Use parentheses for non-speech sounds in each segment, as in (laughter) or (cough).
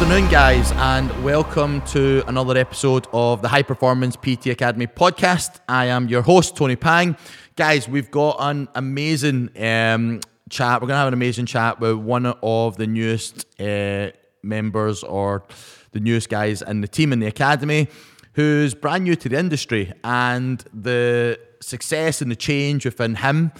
afternoon, guys, and welcome to another episode of the High Performance PT Academy podcast. I am your host, Tony Pang. Guys, we've got an amazing um, chat. We're going to have an amazing chat with one of the newest uh, members or the newest guys in the team in the academy who's brand new to the industry and the success and the change within him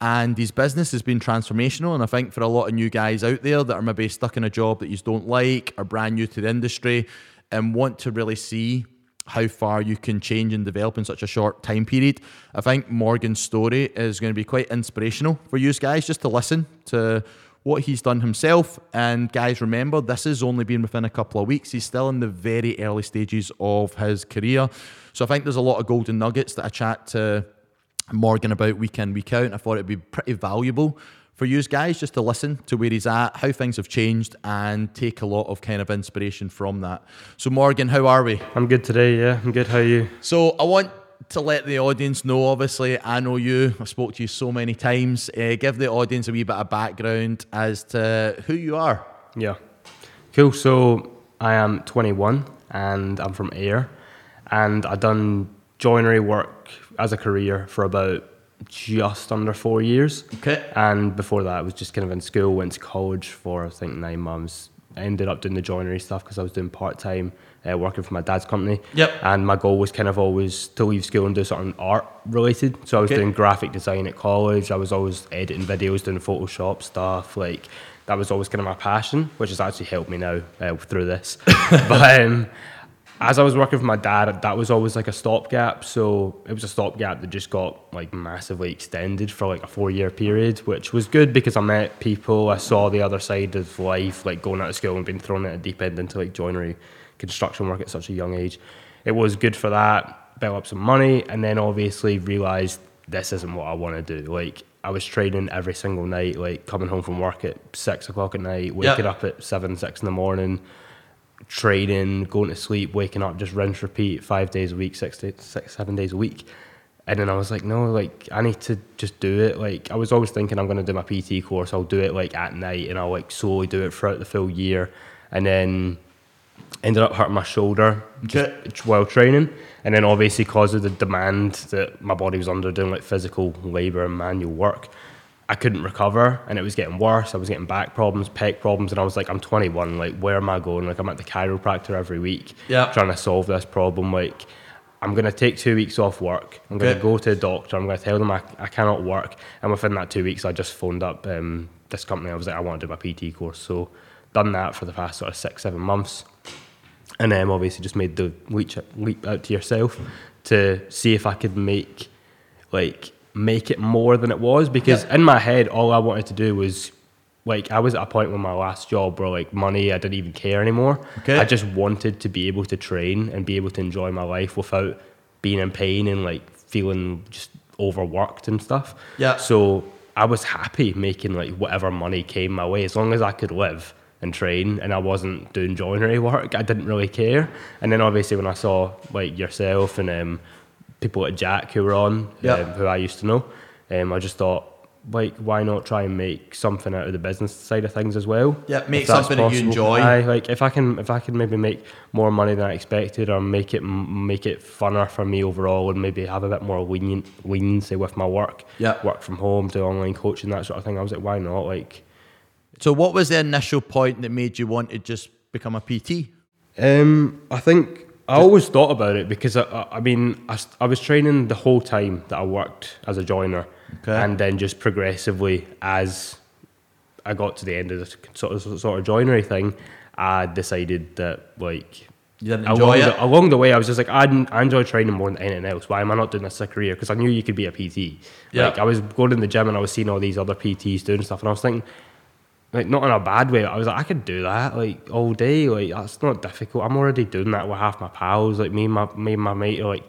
and his business has been transformational. And I think for a lot of new guys out there that are maybe stuck in a job that you don't like, are brand new to the industry, and want to really see how far you can change and develop in such a short time period, I think Morgan's story is going to be quite inspirational for you guys just to listen to what he's done himself. And guys, remember, this has only been within a couple of weeks. He's still in the very early stages of his career. So I think there's a lot of golden nuggets that I chat to Morgan about week in, week out. And I thought it'd be pretty valuable for you guys just to listen to where he's at, how things have changed, and take a lot of kind of inspiration from that. So, Morgan, how are we? I'm good today, yeah. I'm good. How are you? So, I want to let the audience know, obviously, I know you, I've spoke to you so many times. Uh, give the audience a wee bit of background as to who you are. Yeah. Cool. So, I am 21 and I'm from Ayr, and I've done joinery work as a career for about just under four years. Okay. And before that, I was just kind of in school, went to college for I think nine months. I ended up doing the joinery stuff because I was doing part time uh, working for my dad's company. Yep. And my goal was kind of always to leave school and do something art related. So I was Okay. doing graphic design at college. I was always editing videos, doing Photoshop stuff. Like that was always kind of my passion, which has actually helped me now uh, through this. (laughs) but um, as I was working for my dad, that was always like a stopgap. So it was a stopgap that just got like massively extended for like a four year period, which was good because I met people. I saw the other side of life, like going out of school and being thrown at a deep end into like joinery construction work at such a young age. It was good for that, built up some money, and then obviously realized this isn't what I want to do. Like I was training every single night, like coming home from work at six o'clock at night, waking Yeah. up at seven, six in the morning training, going to sleep, waking up, just rinse, repeat, five days a week, six, days, six, seven days a week. And then I was like, no, like I need to just do it. Like I was always thinking I'm going to do my PT course. I'll do it like at night, and I'll like slowly do it throughout the full year. And then ended up hurting my shoulder just while training. And then obviously because of the demand that my body was under doing like physical labour and manual work, I couldn't recover and it was getting worse. I was getting back problems, pec problems, and I was like, I'm 21, like where am I going? Like I'm at the chiropractor every week Yeah. trying to solve this problem. Like I'm gonna take two weeks off work. I'm gonna go to a doctor. I'm gonna tell them I, I cannot work. And within that two weeks, I just phoned up um, this company. I was like, I want to do my PT course. So done that for the past sort of six, seven months and then obviously just made the leap, leap out to yourself to see if I could make like make it more than it was because in my head all I wanted to do was like I was at a point with my last job where like money I didn't even care anymore. Okay. I just wanted to be able to train and be able to enjoy my life without being in pain and like feeling just overworked and stuff. Yeah. So I was happy making like whatever money came my way as long as I could live and train and I wasn't doing joinery work. I didn't really care. And then obviously when I saw like yourself and um, people at Jack who were on, Yeah. um, who I used to know, um, I just thought like why not try and make something out of the business side of things as well? Yeah, make something that you possible. enjoy. Aye, like if I can if I can maybe make more money than I expected or make it make it funner for me overall and maybe have a bit more lenient leniency with my work. Yeah. Work from home, do online coaching, that sort of thing. I was like, why not? Like So, what was the initial point that made you want to just become a PT? Um, I think I always thought about it because I, I, I mean, I, I was training the whole time that I worked as a joiner, Okay. and then just progressively as I got to the end of this sort of sort of joinery thing, I decided that like. You didn't along enjoy the, it? along the way, I was just like, I, I enjoy training more than anything else. Why am I not doing this as a career? Because I knew you could be a PT. Yeah. Like I was going in the gym and I was seeing all these other PTs doing stuff, and I was thinking, like not in a bad way. I was like, I could do that like all day. Like that's not difficult. I'm already doing that with half my pals. Like me and my me and my mate are like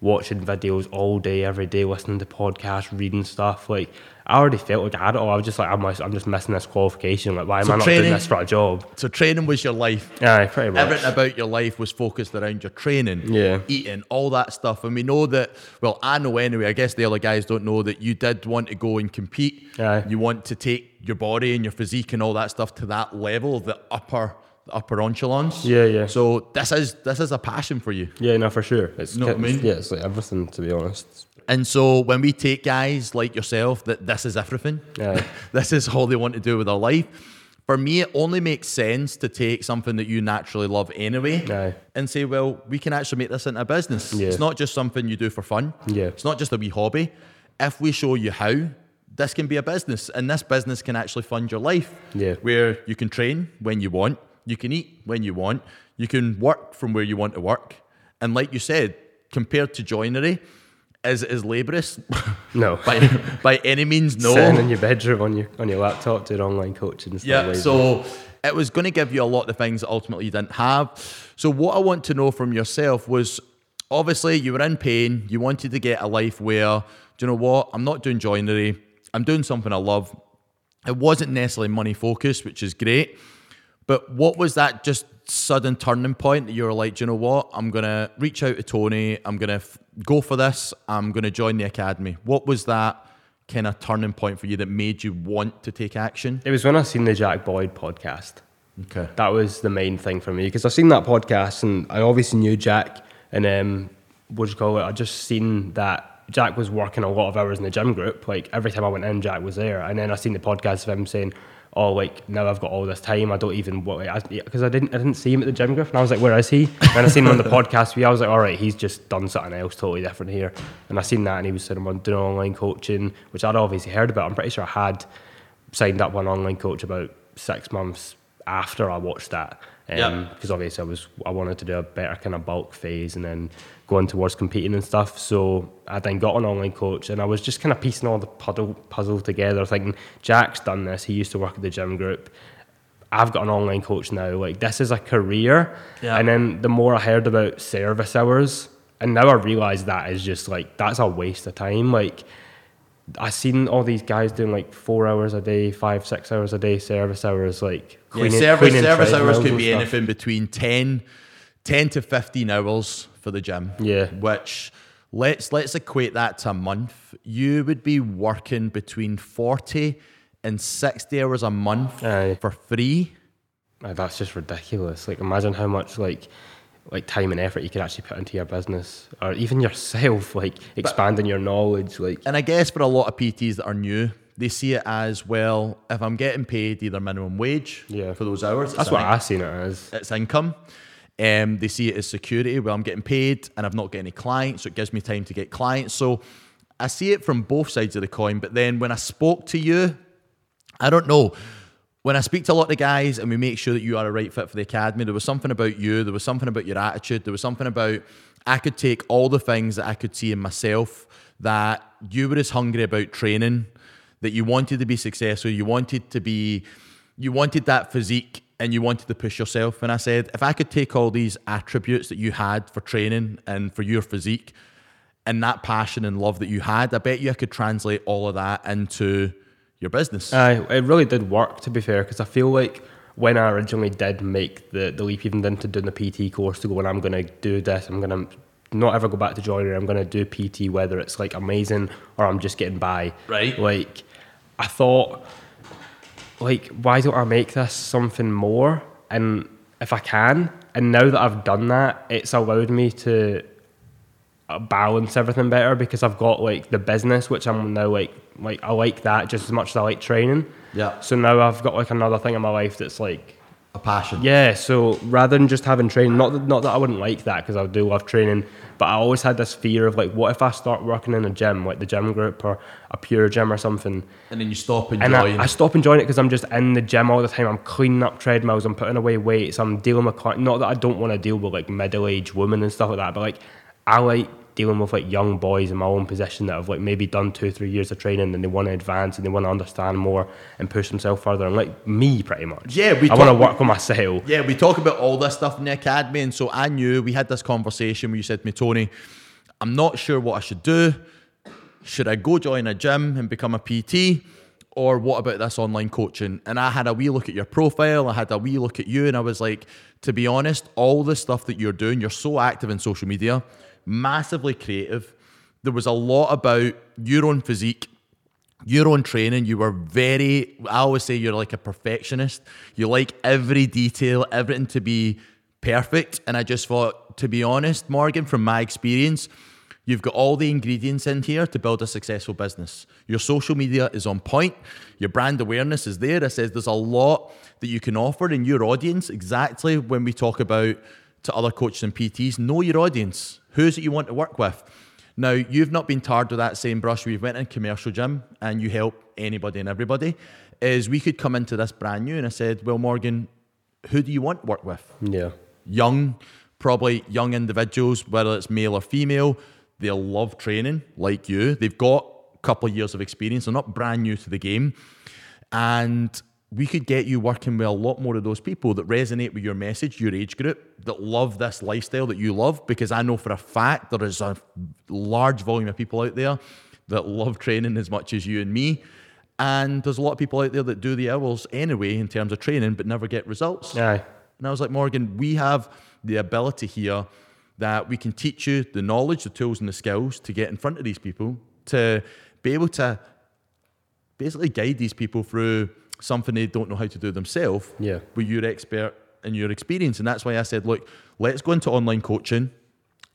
watching videos all day, every day, listening to podcasts, reading stuff. Like I already felt like I had it all. I was just like, I'm, I'm just missing this qualification. Like why am So I not training- doing this for a job? So, training was your life. Yeah, pretty much. Everything about your life was focused around your training, Yeah. eating, all that stuff. And we know that, well, I know anyway, I guess the other guys don't know that you did want to go and compete. Aye. You want to take your body and your physique and all that stuff to that level, the upper the upper echelons. Yeah, yeah. So this is this is a passion for you. Yeah, no, for sure. It's Know what I mean? Yeah, it's like everything to be honest. And so when we take guys like yourself that this is everything, Yeah. (laughs) this is all they want to do with their life. For me, it only makes sense to take something that you naturally love anyway Aye. and say, well, we can actually make this into a business. Yeah. It's not just something you do for fun. Yeah. It's not just a wee hobby. If we show you how, this can be a business and this business can actually fund your life. Yeah. Where you can train when you want, you can eat when you want, you can work from where you want to work. And like you said, compared to joinery, is is laborious No. by by any means no. Sitting in your bedroom on your on your laptop doing online coaching and. Yeah, so it was going to give you a lot of things that ultimately you didn't have. So what I want to know from yourself was obviously you were in pain, you wanted to get a life where, do you know what, I'm not doing joinery, I'm doing something I love. It wasn't necessarily money focused, which is great. But what was that just sudden turning point that you were like, do you know what? I'm going to reach out to Tony. I'm going to f- go for this. I'm going to join the academy. What was that kind of turning point for you that made you want to take action? It was when I seen the Jack Boyd podcast. Okay. That was the main thing for me because I seen that podcast and I obviously knew Jack and um, what do you call it? I just seen that Jack was working a lot of hours in the gym group. Like every time I went in, Jack was there, and then I seen the podcast of him saying, "Oh, like now I've got all this time. I don't even what because I didn't I didn't see him at the gym and I was like, where is he? And I seen him on the (laughs) podcast. I was like, all right, he's just done something else totally different here. And I seen that, and he was saying I'm doing online coaching, which I'd obviously heard about. I'm pretty sure I had signed up one online coach about six months after I watched that. Yeah. Um, because obviously I was I wanted to do a better kind of bulk phase and then going towards competing and stuff. So I then got an online coach and I was just kind of piecing all the puzzle puzzle together, thinking Jack's done this. He used to work at the gym group. I've got an online coach now. Like this is a career. Yeah. And then the more I heard about service hours, and now I realise that is just like that's a waste of time. Like I seen all these guys doing like four hours a day, five, six hours a day service hours, like Yeah, service, cleaning service hours could be anything between 10, 10 to 15 hours for the gym. Yeah. Which let's let's equate that to a month. You would be working between 40 and 60 hours a month Aye. for free. Aye, that's just ridiculous. Like imagine how much like like time and effort you could actually put into your business or even yourself, (laughs) like expanding your knowledge. Like And I guess for a lot of PTs that are new, they see it as well, if I'm getting paid either minimum wage Yeah. for those hours, that's what an I seen it as. it's income. Um, they see it as security. Well, I'm getting paid and I've not got any clients, so it gives me time to get clients. So I see it from both sides of the coin. But then when I spoke to you, I don't know. When I speak to a lot of guys and we make sure that you are a right fit for the academy, there was something about you, there was something about your attitude, there was something about I could take all the things that I could see in myself that you were as hungry about training, that you wanted to be successful, you wanted to be, you wanted that physique and you wanted to push yourself. And I said, if I could take all these attributes that you had for training and for your physique and that passion and love that you had, I bet you I could translate all of that into your business. Aye, it really did work to be fair, because I feel like when I originally did make the, the leap even into doing the PT course to go and I'm gonna do this, I'm gonna not ever go back to joinery, I'm gonna do PT whether it's like amazing or I'm just getting by. Right. Like I thought like why don't I make this something more? And if I can, and now that I've done that, it's allowed me to balance everything better because I've got like the business, which I'm now like like I like that just as much as I like training. Yeah. So now I've got like another thing in my life that's like a passion. yeah. So rather than just having training, not that, not that I wouldn't like that because I do love training, but I always had this fear of like, what if I start working in a gym, like the gym group or a pure gym or something, And then you stop and enjoying. I, I stop enjoying it because I'm just in the gym all the time. I'm cleaning up treadmills. I'm putting away weights. I'm dealing with clients. Not that I don't want to deal with like middle-aged women and stuff like that, but like I like dealing with like young boys in my own position that have like maybe done two, three years of training and they want to advance and they want to understand more and push themselves further. And like me, pretty much. Yeah, we I want to work on myself. Yeah, we talk about all this stuff in the academy, and so I knew we had this conversation where you said to me, Tony, I'm not sure what I should do. Should I go join a gym and become a PT? Or what about this online coaching? And I had a wee look at your profile, I had a wee look at you, and I was like, to be honest, all the stuff that you're doing, you're so active in social media, massively creative. There was a lot about your own physique, your own training, you were very, I always say you're like a perfectionist. You like every detail, everything to be perfect. And I just thought, to be honest, Morgan, from my experience, you've got all the ingredients in here to build a successful business. Your social media is on point, your brand awareness is there. I says there's a lot that you can offer in your audience. Exactly when we talk about to other coaches and PTs, know your audience. Who's it you want to work with? Now, you've not been tarred with that same brush. We've went in commercial gym and you help anybody and everybody. Is we could come into this brand new and I said, well, Morgan, who do you want to work with? Yeah. Young, probably young individuals, whether it's male or female. They'll love training like you. They've got a couple of years of experience. They're not brand new to the game. And we could get you working with a lot more of those people that resonate with your message, your age group, that love this lifestyle that you love. Because I know for a fact there is a large volume of people out there that love training as much as you and me. And there's a lot of people out there that do the hours anyway in terms of training, but never get results. Aye. And I was like, Morgan, we have the ability here that we can teach you the knowledge, the tools, and the skills to get in front of these people, to be able to basically guide these people through something they don't know how to do themselves Yeah. with your expert and your experience. And that's why I said, look, let's go into online coaching.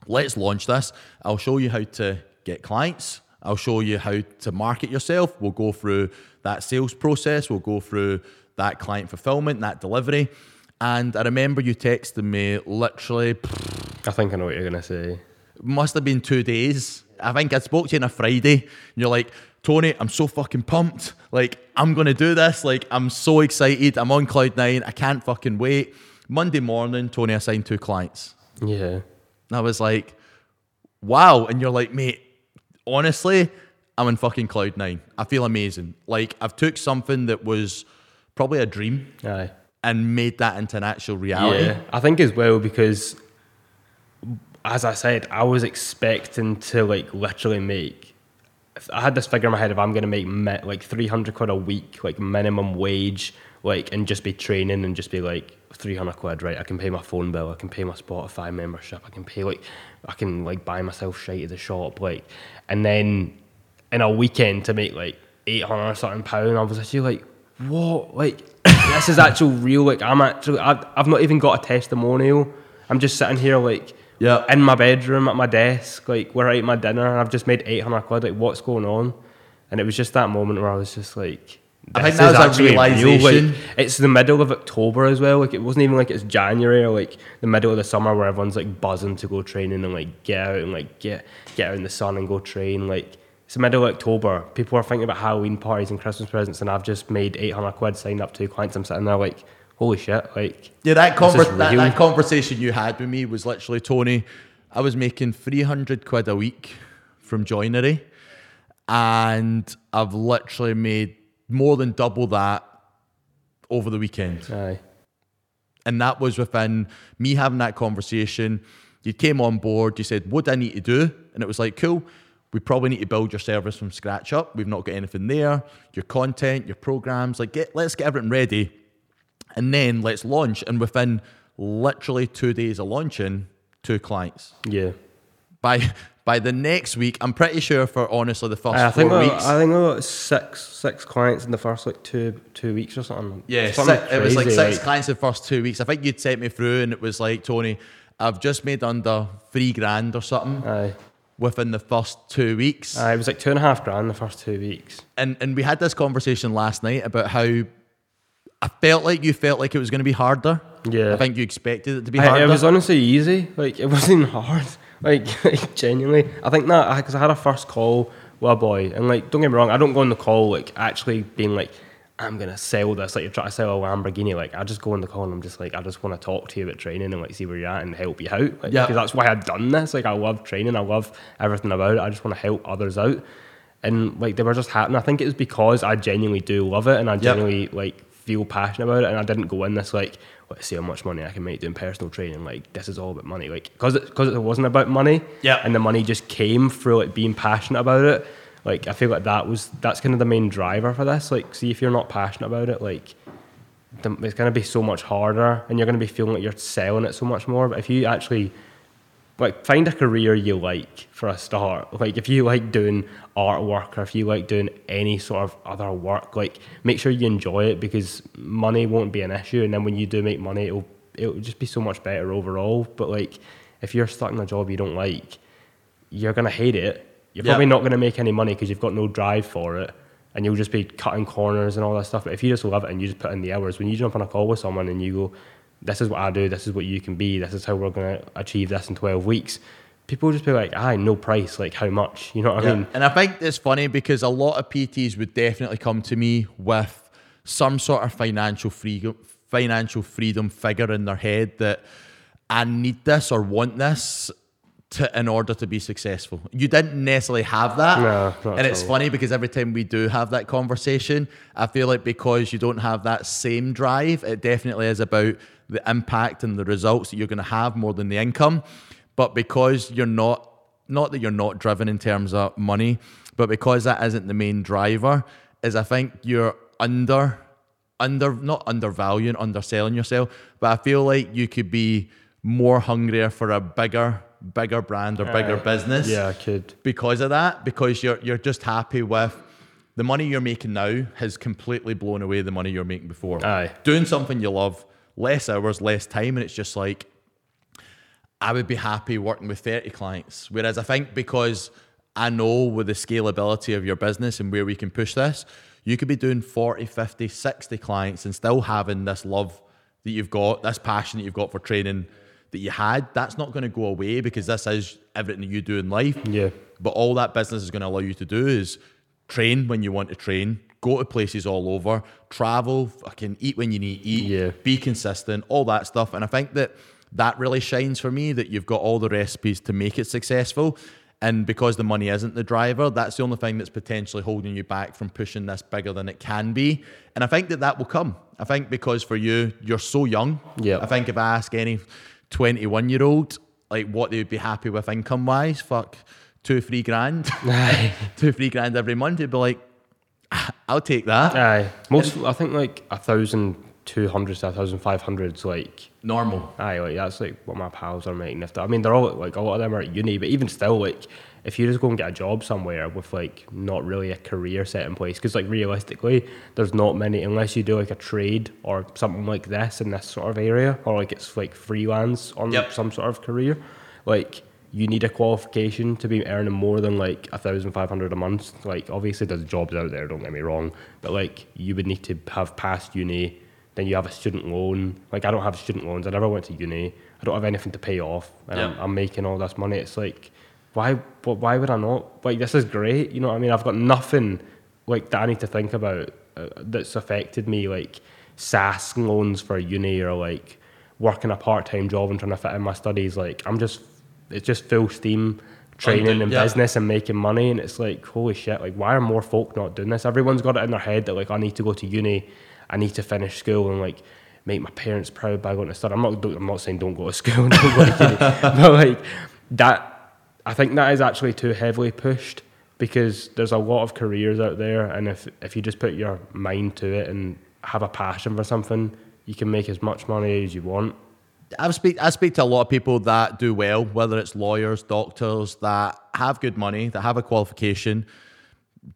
Let's launch this. I'll show you how to get clients. I'll show you how to market yourself. We'll go through that sales process. We'll go through that client fulfillment, that delivery. And I remember you texting me literally, I think I know what you're gonna say. must have been two days. I think I spoke to you on a Friday. And you're like, Tony, I'm so fucking pumped. Like, I'm going to do this. Like, I'm so excited. I'm on cloud nine. I can't fucking wait. Monday morning, Tony assigned two clients. Yeah. And I was like, wow. And you're like, mate, honestly, I'm in fucking cloud nine. I feel amazing. Like, I've took something that was probably a dream Aye. and made that into an actual reality. Yeah, I think as well because, as I said, I was expecting to like literally make. I had this figure in my head if I'm going to make mi- like 300 quid a week, like minimum wage, like, and just be training and just be like 300 quid, right? I can pay my phone bill, I can pay my Spotify membership, I can pay like, I can like buy myself shit at the shop, like, and then in a weekend to make like 800 or something pound, I was actually like, what? Like, this is actual real, like, I'm actually, I've, I've not even got a testimonial. I'm just sitting here like, Yeah. in my bedroom at my desk, like we're eating my dinner, and I've just made 800 quid. Like, what's going on? And it was just that moment where I was just like, I think this that is was a actually real. realisation. Like, it's the middle of October as well. Like, it wasn't even like it's January or like the middle of the summer where everyone's like buzzing to go training and like get out and like get get out in the sun and go train. Like, it's the middle of October. People are thinking about Halloween parties and Christmas presents, and I've just made 800 quid, signed up two clients. I'm sitting there like, holy shit! Like, Yeah, that, conver- that, that conversation you had with me was literally Tony. I was making 300 quid a week from joinery, and I've literally made more than double that over the weekend. aye, And that was within me having that conversation. You came on board, you said, What do I need to do? And it was like, Cool, we probably need to build your service from scratch up. We've not got anything there. Your content, your programs, like get let's get everything ready. And then let's launch. And within literally two days of launching, two clients. yeah. By by the next week, I'm pretty sure for honestly the first I four think I, weeks. I think I got six six clients in the first like two two weeks or something. Yeah, Something six, it was like six clients in the first two weeks. I think you'd sent me through, and it was like Tony, I've just made under three grand or something Aye, within the first two weeks. aye. It was like two and a half grand the first two weeks. And and we had this conversation last night about how I felt like you felt like it was going to be harder. Yeah. I think you expected it to be harder. it was honestly easy. Like it (laughs) wasn't hard. Like, (laughs) like genuinely, I think that because I had a first call with a boy, and like don't get me wrong, I don't go on the call like actually being like. I'm gonna sell this like you're trying to sell a Lamborghini. Like I just go on the call and I'm just like I just want to talk to you about training and like see where you're at and help you out. Like, Yeah. because that's why I've done this. Like I love training. I love everything about it. I just want to help others out. And like they were just happening. I think it was because I genuinely do love it and I genuinely like feel passionate about it. And I didn't go in this like let's see how much money I can make doing personal training. Like this is all about money. Like because it, cause it wasn't about money. Yeah. And the money just came through like being passionate about it. Like I feel like that was that's kind of the main driver for this. Like see if you're not passionate about it, like it's going to be so much harder and you're going to be feeling like you're selling it so much more. But if you actually like find a career you like for a start. Like if you like doing artwork or if you like doing any sort of other work, like make sure you enjoy it because money won't be an issue. And then when you do make money, it'll it'll just be so much better overall. But like if you're stuck in a job you don't like, you're gonna hate it. You're probably not gonna make any money because you've got no drive for it. And you'll just be cutting corners and all that stuff. But if you just love it and you just put in the hours, when you jump on a call with someone and you go, this is what I do, this is what you can be, this is how we're going to achieve this in 12 weeks, people just be like, aye, no price, like how much? You know what I mean? And I think it's funny because a lot of PTs would definitely come to me with some sort of financial freedom, financial freedom figure in their head that I need this or want this to in order to be successful. You didn't necessarily have that. No, and it's all. funny because every time we do have that conversation, I feel like because you don't have that same drive, it definitely is about the impact and the results that you're going to have more than the income. But because you're not, not that you're not driven in terms of money, but because that isn't the main driver, is I think you're under, under not undervaluing, underselling yourself. But I feel like you could be more hungrier for a bigger, bigger brand or bigger business Yeah, I could. because of that because you're you're just happy with the money you're making now has completely blown away the money you're making before. Aye. Doing something you love, less hours, less time, and it's just like I would be happy working with 30 clients. Whereas I think because I know with the scalability of your business and where we can push this, you could be doing 40, 50, 60 clients and still having this love that you've got, this passion that you've got for training that you had. That's not going to go away because this is everything that you do in life. Yeah. But all that business is going to allow you to do is train when you want to train, go to places all over, travel, fucking eat when you need to eat, Yeah. be consistent, all that stuff. And I think that that really shines for me that you've got all the recipes to make it successful. And because the money isn't the driver, that's the only thing that's potentially holding you back from pushing this bigger than it can be. And I think that that will come. I think because for you, you're so young. Yeah. I think if I ask any 21 year old, like what they would be happy with income wise, fuck, two, three grand, (laughs) (laughs) two, three grand every month, they'd be like, "Ah, (laughs) I'll take that. Aye. Most, I think like a thousand two hundred to a thousand five hundred's like Normal. Aye, like that's like what my pals are making. If I mean, they're all like a lot of them are at uni, but even still, like if you just go and get a job somewhere with like not really a career set in place, because like realistically, there's not many unless you do like a trade or something like this in this sort of area, or like it's like freelance on Yep. some sort of career. Like you need a qualification to be earning more than like a thousand five hundred a month. Like obviously, there's jobs out there. Don't get me wrong, but like you would need to have passed uni then you have a student loan. Like I don't have student loans. I never went to uni. I don't have anything to pay off, and I'm, I'm making all this money. It's like, why? Why would I not? Like this is great. You know what I mean? I've got nothing like that I need to think about uh, that's affected me. Like SAAS loans for uni or like working a part time job and trying to fit in my studies. Like I'm just, it's just full steam training and yeah. business and making money. And it's like, holy shit! Like why are more folk not doing this? Everyone's got it in their head that like I need to go to uni. I need to finish school and like make my parents proud by going to study. I'm not. I'm not saying don't go to school go to uni, (laughs) but like that. I think that is actually too heavily pushed because there's a lot of careers out there, and if if you just put your mind to it and have a passion for something, you can make as much money as you want. I speak I speak to a lot of people that do well, whether it's lawyers, doctors that have good money, that have a qualification,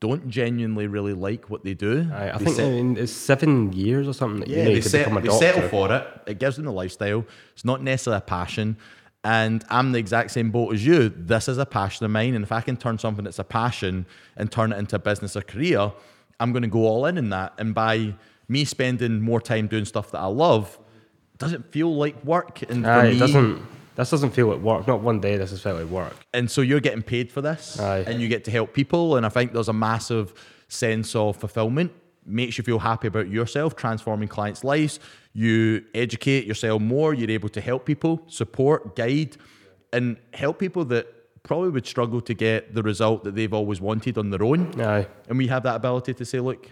don't genuinely really like what they do. I, I They think set- I mean, it's seven years or something that yeah, you they, need to set, become a they settle for it. It gives them the lifestyle. It's not necessarily a passion. And I'm the exact same boat as you. This is a passion of mine. And if I can turn something that's a passion and turn it into a business or career, I'm going to go all in in that. And by me spending more time doing stuff that I love, doesn't feel like work. And for Aye, me, it doesn't. This doesn't feel like work. Not one day. This has felt like work. and so you're getting paid for this Aye. and you get to help people and i think there's a massive sense of fulfillment makes you feel happy about yourself transforming clients lives you educate yourself more you're able to help people support guide and help people that probably would struggle to get the result that they've always wanted on their own Aye. and we have that ability to say look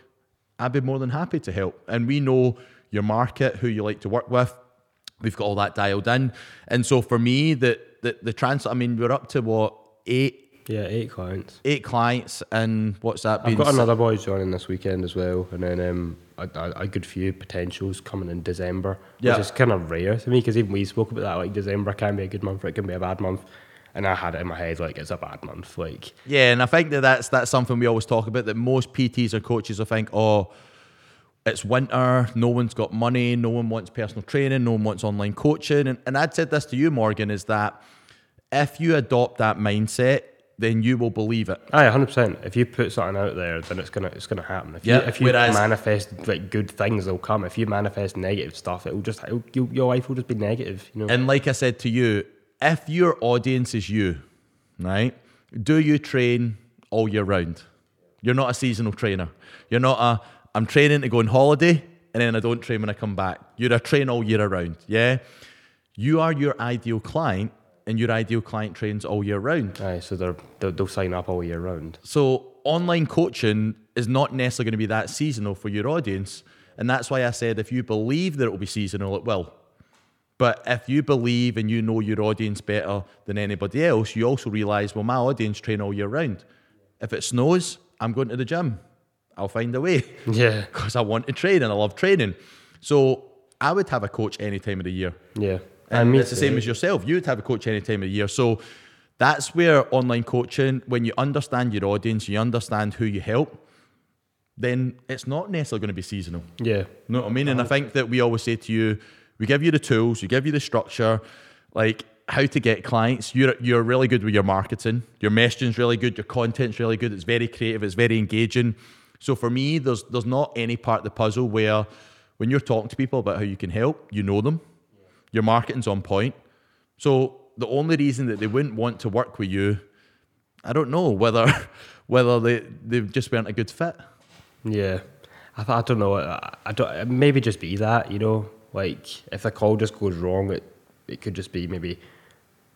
i'd be more than happy to help and we know your market who you like to work with we've got all that dialed in and so for me the the, the trans i mean we're up to what eight Yeah, eight clients. eight clients, and what's that? I've got s- another boy joining this weekend as well, and then um, a, a, a good few potentials coming in December, Yeah. which is kind of rare to me because even we spoke about that. Like December can be a good month, or it can be a bad month, and I had it in my head like it's a bad month. Like Yeah, and I think that that's that's something we always talk about. That most PTs or coaches will think, oh, it's winter, no one's got money, no one wants personal training, no one wants online coaching. And, and I'd said this to you, Morgan, is that if you adopt that mindset, then you will believe it. Aye, hundred percent. If you put something out there, then it's gonna it's gonna happen. If Yeah, you, if you whereas- manifest like good things, they'll come. If you manifest negative stuff, it'll just it'll, you, your life will just be negative. You know. And like I said to you, if your audience is you, right, do you train all year round? You're not a seasonal trainer. You're not a, I'm training to go on holiday and then I don't train when I come back. You're a train all year around, yeah? You are your ideal client and your ideal client trains all year round. Aye, so they're they'll, they'll sign up all year round. So online coaching is not necessarily going to be that seasonal for your audience. And that's why I said if you believe that it will be seasonal, it will. But if you believe and you know your audience better than anybody else, you also realize, well, my audience train all year round. If it snows, I'm going to the gym. I'll find a way (laughs) Yeah, because I want to train and I love training. So I would have a coach any time of the year. yeah. And it's the same as yourself. You would have a coach any time of the year. So that's where online coaching, when you understand your audience, you understand who you help, then it's not necessarily going to be seasonal. Yeah, You know what I mean? And I think that we always say to you, we give you the tools, we give you the structure, like how to get clients. You're you're really good with your marketing. Your messaging's really good. Your content's really good. It's very creative. It's very engaging. So for me, there's there's not any part of the puzzle where when you're talking to people about how you can help, you know them. Your marketing's on point. So the only reason that they wouldn't want to work with you, I don't know whether (laughs) whether they they just weren't a good fit. yeah. I, I don't know. I, I don't. Maybe just be that. You know, like if the call just goes wrong, it it could just be maybe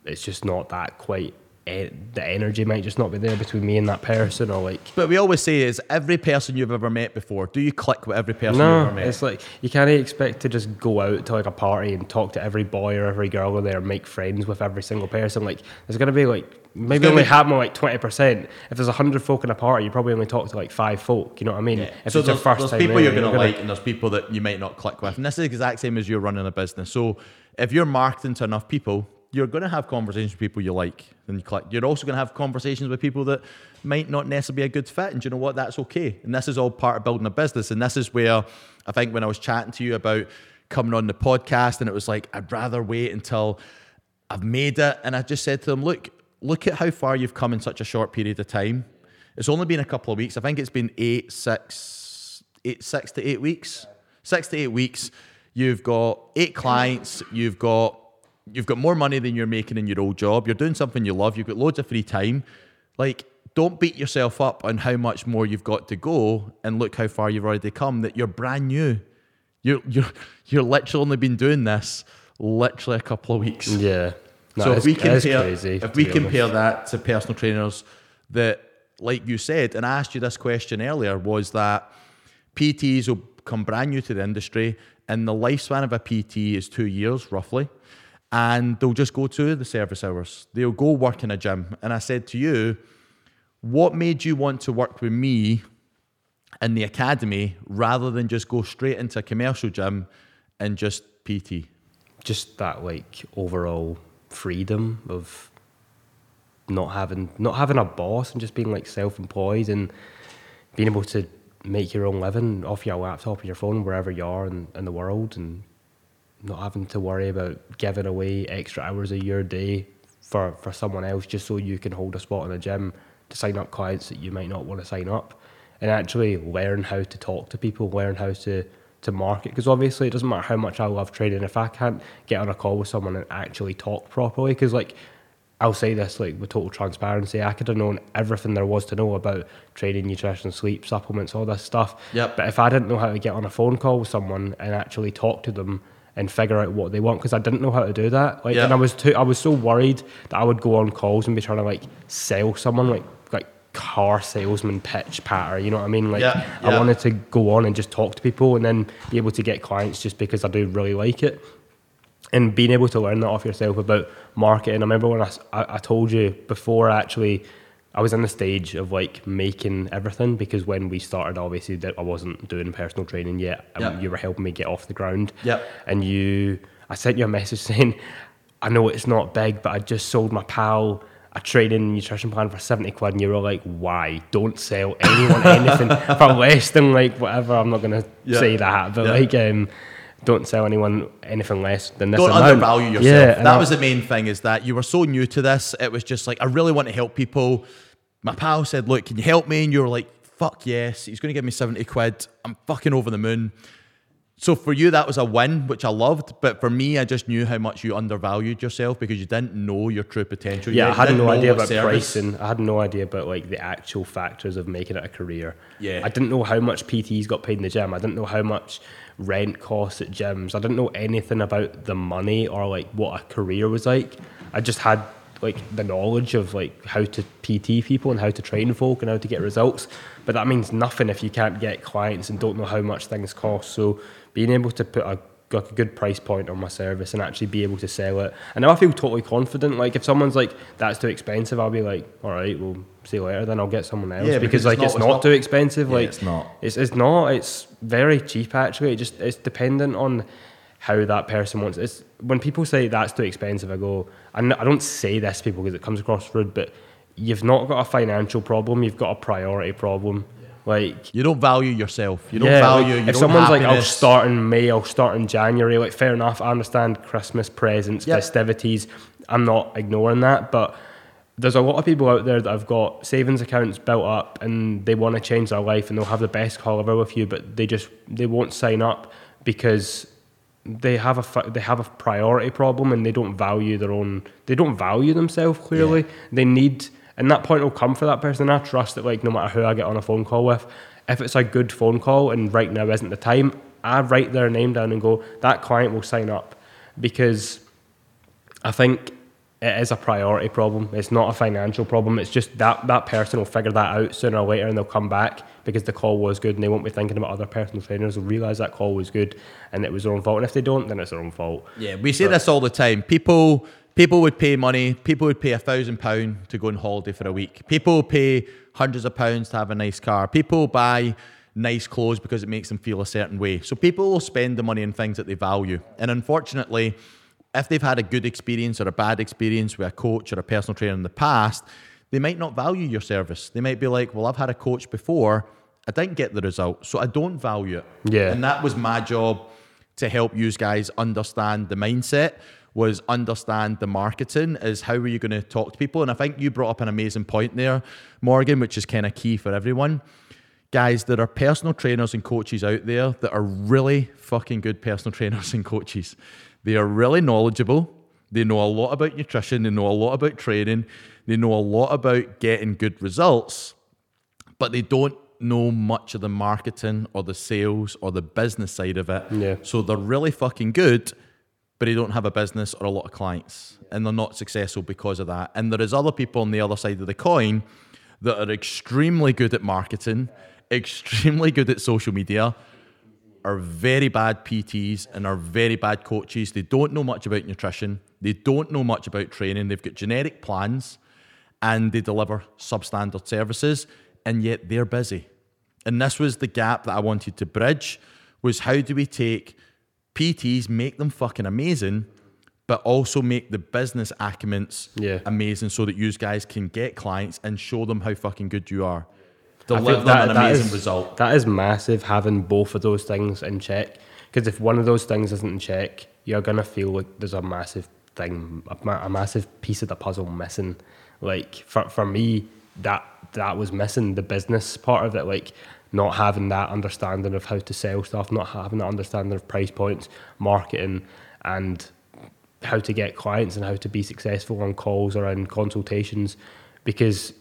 it's just not that quite. Eh, The energy might just not be there between me and that person, or like But we always say is every person you've ever met before, do you click with every person you've ever met? it's like you can't expect to just go out to like a party and talk to every boy or every girl there and make friends with every single person. Like there's gonna be like maybe only be- happen like twenty percent. If there's hundred folk in a party, you probably only talk to like five folk. You know what I mean? If so it's your there's, first there's time people there, you're going to gonna- like and there's people that you might not click with. And this is the exact same as you're running a business. So if you're marketing to enough people, you're going to have conversations with people you like and click. You're also going to have conversations with people that might not necessarily be a good fit. And you know what? That's okay. And this is all part of building a business. And this is where I think when I was chatting to you about coming on the podcast and it was like, I'd rather wait until I've made it. And I just said to them, look, look at how far you've come in such a short period of time. It's only been a couple of weeks. I think it's been eight, six, eight, six to eight weeks. Six to eight weeks. You've got eight clients. You've got you've got more money than you're making in your old job. You're doing something you love. You've got loads of free time. Like, don't beat yourself up on how much more you've got to go and look how far you've already come. That you're brand new. You're you're you're literally only been doing this literally a couple of weeks. yeah. No, so if we compare, crazy, if we honest. compare that to personal trainers, that like you said, and I asked you this question earlier, was that PTs will come brand new to the industry, and the lifespan of a PT is two years roughly, and they'll just go to the service hours. They'll go work in a gym, and I said to you, what made you want to work with me in the academy rather than just go straight into a commercial gym and just PT? just that like overall freedom of not having not having a boss and just being like self-employed and being able to make your own living off your laptop or your phone wherever you are in, in the world and not having to worry about giving away extra hours of your day for, for someone else just so you can hold a spot in the gym to sign up clients that you might not want to sign up. And actually learn how to talk to people, learn how to to market because obviously it doesn't matter how much I love trading if I can't get on a call with someone and actually talk properly because like I'll say this like with total transparency I could have known everything there was to know about training nutrition sleep supplements all this stuff. Yep. but if I didn't know how to get on a phone call with someone and actually talk to them and figure out what they want because I didn't know how to do that like Yeah. and I was too I was so worried that I would go on calls and be trying to like sell someone like like car salesman pitch patter you know what I mean like Yeah, I yeah. wanted to go on and just talk to people and then be able to get clients just because I do really like it. And being able to learn that off yourself about marketing. I remember when I I told you before I actually I was in the stage of like making everything because when we started, obviously, that I wasn't doing personal training yet. And Yep. you were helping me get off the ground. Yep. And you, I sent you a message (laughs) saying, I know it's not big, but I just sold my pal a training nutrition plan for 70 quid. And you were like, why? Don't sell anyone anything (laughs) for less than like whatever. I'm not going to Yeah. say that, but Yeah. like, um, don't sell anyone anything less than this Don't amount. undervalue yourself. Yeah, that was the main thing is that you were so new to this. It was just like, I really want to help people. My pal said, Look, can you help me? And you were like, Fuck yes. He's going to give me 70 quid. I'm fucking over the moon. So for you, that was a win, which I loved. But for me, I just knew how much you undervalued yourself because you didn't know your true potential. Yeah, You I had no idea about service- pricing. I had no idea about like the actual factors of making it a career. Yeah. I didn't know how much PTs got paid in the gym. I didn't know how much rent costs at gyms. I didn't know anything about the money or like what a career was like. I just had like the knowledge of like how to PT people and how to train folk and how to get results. But that means nothing if you can't get clients and don't know how much things cost. So being able to put a like a good price point on my service and actually be able to sell it. And now I feel totally confident. Like if someone's like, that's too expensive, I'll be like, all right, we'll see you later. Then I'll get someone else Yeah, because, because like it's it's not- not, it's not- too expensive. Yeah, like it's not. It's it's not. It's very cheap actually. It just it's dependent on how that person wants. It's when people say that's too expensive, I go, I n- I don't say this to people because it comes across rude, but you've not got a financial problem. You've got a priority problem. Like You don't value yourself. You don't yeah, value like, your if someone's like, I'll start in May, I'll start in January. Like, fair enough. I understand Christmas presents, Yep. festivities. I'm not ignoring that, but there's a lot of people out there that have got savings accounts built up and they want to change their life and they'll have the best call ever with you, but they just they won't sign up because they have a they have a priority problem and they don't value their own they don't value themselves clearly they need and that point will come for that person. I trust that like no matter who i get on a phone call with if it's a good phone call and right now isn't the time i write their name down and go that client will sign up. Because i think it is a priority problem. It's not a financial problem. It's just that that person will figure that out sooner or later and they'll come back because the call was good and they won't be thinking about other personal trainers they'll realize that call was good and it was their own fault. And if they don't then it's their own fault. Yeah, we say this all the time. People people would pay money. People would pay a thousand pound to go on holiday for a week. People pay hundreds of pounds to have a nice car. People buy nice clothes because it makes them feel a certain way. So people will spend the money on things that they value. And unfortunately, if they've had a good experience or a bad experience with a coach or a personal trainer in the past, they might not value your service. They might be like, "Well, I've had a coach before. I didn't get the result, so I don't value it." Yeah. And that was my job to help you guys understand the mindset was understand the marketing is how are you going to talk to people? And i think you brought up an amazing point there morgan which is kind of key for everyone. Guys there are personal trainers and coaches out there that are really fucking good personal (laughs) trainers and coaches. They are really knowledgeable. They know a lot about nutrition. They know a lot about training. They know a lot about getting good results but they don't know much of the marketing or the sales or the business side of it. Yeah. So they're really fucking good, but they don't have a business or a lot of clients and they're not successful because of that. And there is other people on the other side of the coin that are extremely good at marketing, extremely good at social media, are very bad PTs and are very bad coaches. They don't know much about nutrition. They don't know much about training. They've got generic plans and they deliver substandard services and yet they're busy. And this was the gap that I wanted to bridge was how do we take PTs, make them fucking amazing, but also make the business acumens Yeah. amazing so that you guys can get clients and show them how fucking good you are. Deliver them that- an that amazing is- result. That is massive having both of those things in check. Because if one of those things isn't in check, you're gonna feel like there's a massive thing, a, a massive piece of the puzzle missing. Like for for me, that that was missing the business part of it. Like not having that understanding of how to sell stuff, not having that understanding of price points, marketing, and how to get clients and how to be successful on calls or in consultations. Because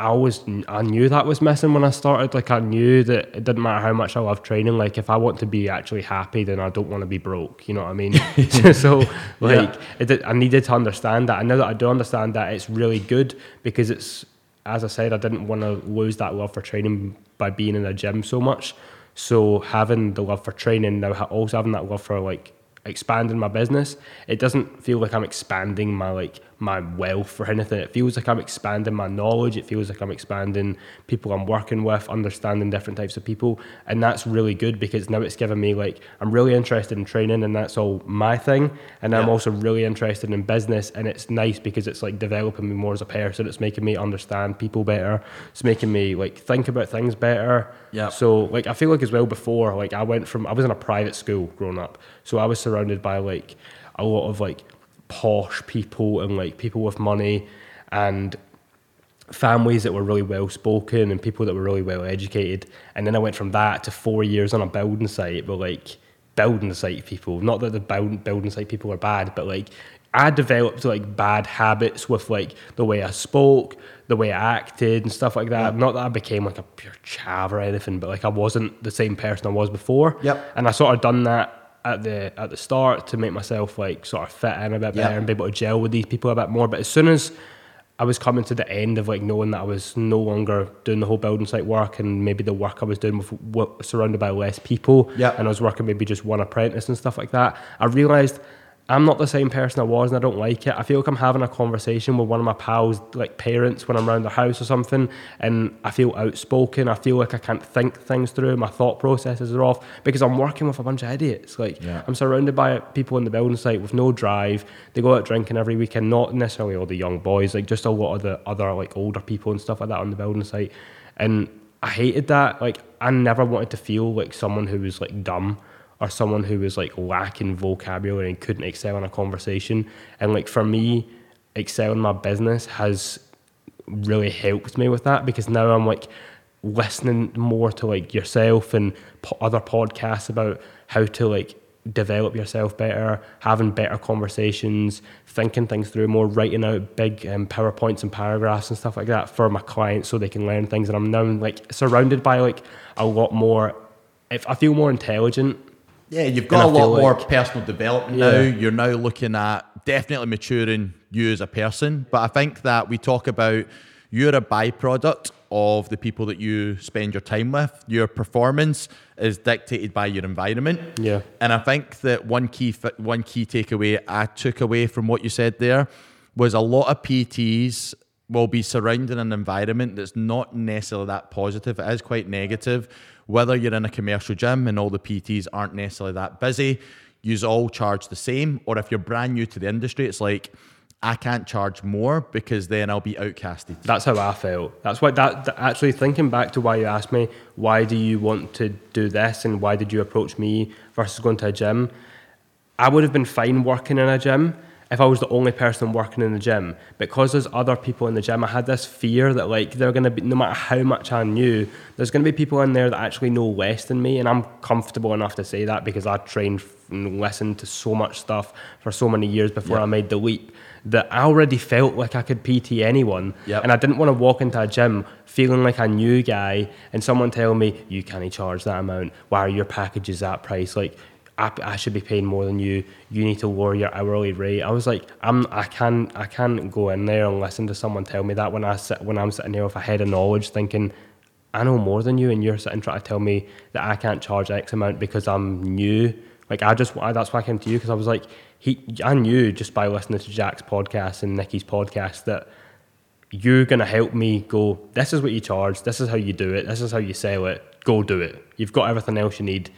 I always I knew that was missing when I started. Like I knew that it didn't matter how much I love training. Like if I want to be actually happy, then I don't want to be broke. You know what I mean? (laughs) (laughs) so like it I needed to understand that. And now that I do understand that, it's really good because it's as I said, I didn't want to lose that love for training by being in a gym so much. So having the love for training now, also having that love for like expanding my business, it doesn't feel like I'm expanding my like my wealth or anything. It feels like I'm expanding my knowledge. It feels like I'm expanding people I'm working with, understanding different types of people. And that's really good because now it's given me like, I'm really interested in training and that's all my thing. And I'm also really interested in business. And it's nice because it's like developing me more as a person. It's making me understand people better. It's making me like think about things better. Yeah. So like I feel like as well before, like I went from I was in a private school growing up. So I was surrounded by like a lot of like posh people and like people with money and families that were really well spoken and people that were really well educated. And then I went from that to four years on a building site with like building site people. Not that the build, building site people are bad, but like I developed like bad habits with like the way I spoke, the way I acted and stuff like that. Not that I became like a pure chav or anything, but like I wasn't the same person I was before. Yep. And I sort of done that at the at the start to make myself like sort of fit in a bit better and be able to gel with these people a bit more. But as soon as I was coming to the end of like knowing that I was no longer doing the whole building site work and maybe the work I was doing with what surrounded by less people yeah. and I was working maybe just one apprentice and stuff like that. I realized I'm not the same person I was and I don't like it. I feel like I'm having a conversation with one of my pals, like parents, when I'm around the house or something, and I feel outspoken. I feel like I can't think things through. My thought processes are off because I'm working with a bunch of idiots. Like Yeah. I'm surrounded by people in the building site with no drive. They go out drinking every weekend, not necessarily all the young boys, like just a lot of the other like older people and stuff like that on the building site. And I hated that. Like I never wanted to feel like someone who was like dumb or someone who was like lacking vocabulary and couldn't excel in a conversation. And like for me, excelling my business has really helped me with that because now I'm like listening more to like yourself and po- other podcasts about how to like develop yourself better, having better conversations, thinking things through more, writing out big um, PowerPoints and paragraphs and stuff like that for my clients so they can learn things. And I'm now like surrounded by like a lot more. If I feel more intelligent, Yeah, you've got a I lot more like- personal development Yeah. now. You're now looking at definitely maturing you as a person. But I think that we talk about you're a byproduct of the people that you spend your time with. Your performance is dictated by your environment. Yeah. And I think that one key one key takeaway I took away from what you said there was a lot of PTs will be surrounded in an environment that's not necessarily that positive. It is quite negative. Whether you're in a commercial gym and all the PTs aren't necessarily that busy, you all charge the same. Or if you're brand new to the industry, it's like I can't charge more because then I'll be outcasted. That's how I felt. That's why that, that- actually thinking back to why you asked me why do you want to do this and why did you approach me versus going to a gym. I would have been fine working in a gym if I was the only person working in the gym. Because there's other people in the gym, I had this fear that like they're gonna be no matter how much I knew, there's gonna be people in there that actually know less than me, and I'm comfortable enough to say that because I trained and listened to so much stuff for so many years before. I made the leap that I already felt like I could PT anyone, Yep. and I didn't want to walk into a gym feeling like a new guy and someone tell me you can't charge that amount. Why are your packages that price? Like I, I should be paying more than you. You need to lower your hourly rate. I was like, I'm I can I can't go in there and listen to someone tell me that when I sit when I'm sitting there with a head of knowledge thinking. I know more than you, and you're sitting trying to tell me that I can't charge X amount because I'm new. Like I just, I, that's why I came to you because I was like, he, I knew just by listening to Jack's podcast and Nikki's podcast that you're gonna help me go. This is what you charge. This is how you do it. This is how you sell it. Go do it. You've got everything else you need,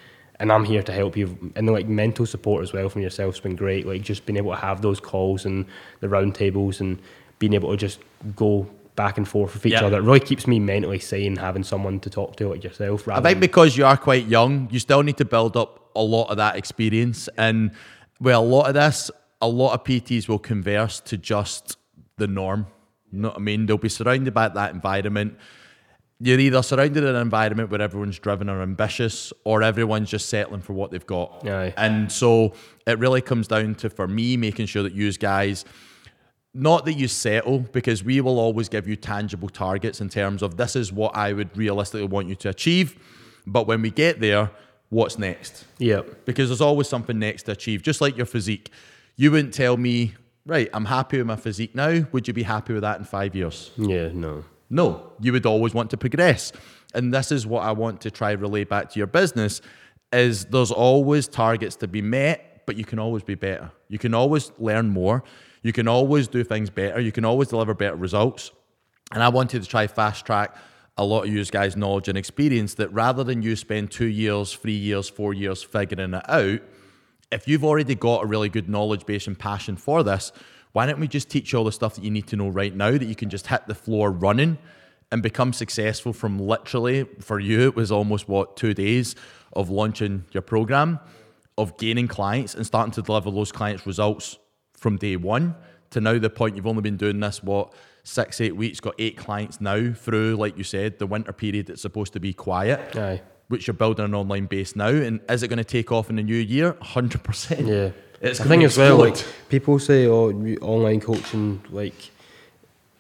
and I'm here to help you. And the like mental support as well from yourself's been great. Like just being able to have those calls and the round tables and being able to just go back and forth with each Yeah. other. It really keeps me mentally sane having someone to talk to like yourself. I think because you are quite young, you still need to build up a lot of that experience. And with a lot of this, a lot of PTs will converse to just the norm. You know what I mean? They'll be surrounded by that environment. You're either surrounded in an environment where everyone's driven or ambitious, or everyone's just settling for what they've got. Aye. And so it really comes down to, for me, making sure that you guys not that you settle because we will always give you tangible targets in terms of this is what I would realistically want you to achieve. But when we get there, what's next? yeah, Because there's always something next to achieve, just like your physique. You wouldn't tell me, right, I'm happy with my physique now. Would you be happy with that in five years? yeah, no, No, you would always want to progress. And this is what I want to try relay back to your business is there's always targets to be met, but you can always be better. You can always learn more. You can always do things better. You can always deliver better results. And I wanted to try fast track a lot of you guys' knowledge and experience that rather than you spend two years, three years, four years figuring it out, if you've already got a really good knowledge base and passion for this, why don't we just teach you all the stuff that you need to know right now that you can just hit the floor running and become successful from literally, for you, it was almost what, two days of launching your program, of gaining clients and starting to deliver those clients' results from day one to now the point you've only been doing this, what, six, eight weeks, got eight clients now through, like you said, the winter period that's supposed to be quiet. Aye. Which you're building an online base now, and is it going to take off in the new year? Hundred percent. Yeah. It's I think as well, like people say, oh, online coaching, like,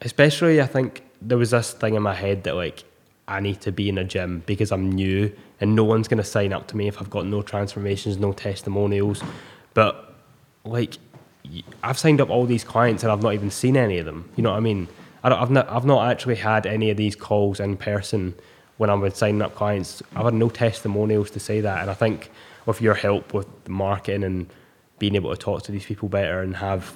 especially I think there was this thing in my head that like I need to be in a gym because I'm new and no one's gonna sign up to me if I've got no transformations, no testimonials. But like, I've signed up all these clients and I've not even seen any of them. You know what I mean? I don't, I've not, I've not actually had any of these calls in person when I'm with signing up clients. I've had no testimonials to say that, and I think with your help with the marketing and being able to talk to these people better and have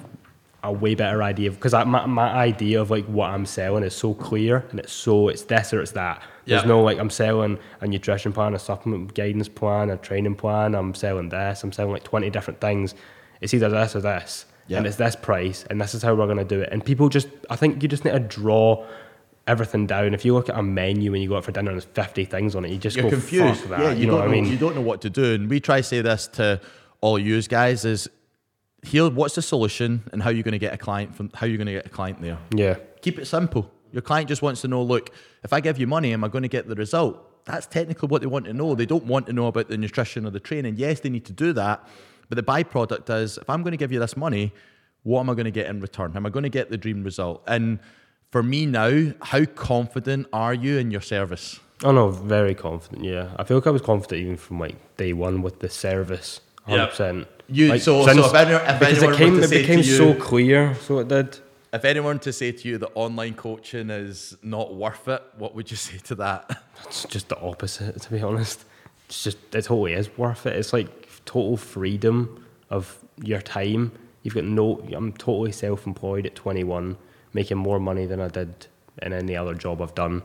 a way better idea because my, my idea of like what I'm selling is so clear and it's so it's this or it's that. There's Yeah. no like I'm selling a nutrition plan, a supplement guidance plan, a training plan. I'm selling this. I'm selling like 20 different things. It's either this or this, Yeah. and it's this price, and this is how we're gonna do it. And people just, I think you just need to draw everything down. If you look at a menu when you go out for dinner and there's 50 things on it, you just You're go confused. Yeah, you, you, know don't what I mean? You don't know what to do, and we try to say this to all you guys: is here. What's the solution, and how you're going to get a client from? How you're going to get a client there? yeah. Keep it simple. Your client just wants to know, look, if I give you money, am I going to get the result? That's technically what they want to know. They don't want to know about the nutrition or the training. Yes, they need to do that. But the byproduct is if I'm going to give you this money, what am I going to get in return? Am I going to get the dream result? And for me now, how confident are you in your service? Oh no, very confident. Yeah, I feel like I was confident even from like day one with the service. Hundred Yeah. percent. You- so- so if any- if anyone it came, it became so clear. So it did. If anyone to say to you that online coaching is not worth it, what would you (laughs) say to that? It's just the opposite, to be honest. It's just it totally is worth it. It's like total freedom of your time. You've got no. I'm totally self-employed at 21, making more money than I did in any other job I've done.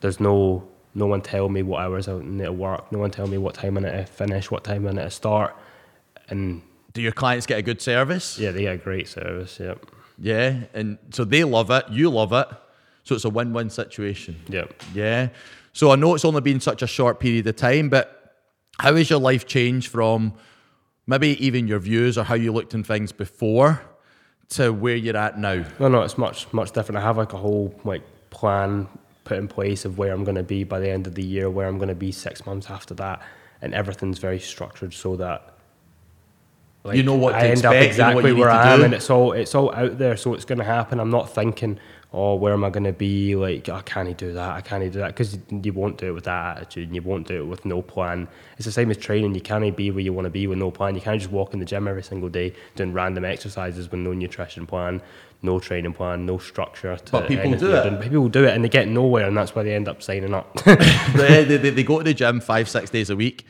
There's no no one tell me what hours I need to work. No one tell me what time I need to finish, what time I need to start, and Do your clients get a good service? yeah, they get a great service. Yep. Yeah, and so they love it, you love it, so it's a win-win situation. Yep. Yeah. So I know it's only been such a short period of time, but how has your life changed from maybe even your views or how you looked in things before to where you're at now? No, no, it's much much different. I have like a whole like plan put in place of where I'm going to be by the end of the year, where I'm going to be six months after that, and everything's very structured so that like, You know what I end up expect, you know exactly where I am, do. and it's all it's all out there, so it's going to happen. I'm not thinking, oh, where am I going to be? Like, oh, can I do that? I can't do that because you won't do it with that attitude, and you won't do it with no plan. It's the same as training. You can't be where you want to be with no plan. You can't just walk in the gym every single day doing random exercises with no nutrition plan, no training plan, no structure. To But people do it. doing. People do it, and they get nowhere, and that's why they end up signing up. (laughs) (laughs) they, they, they go to the gym five, six days a week.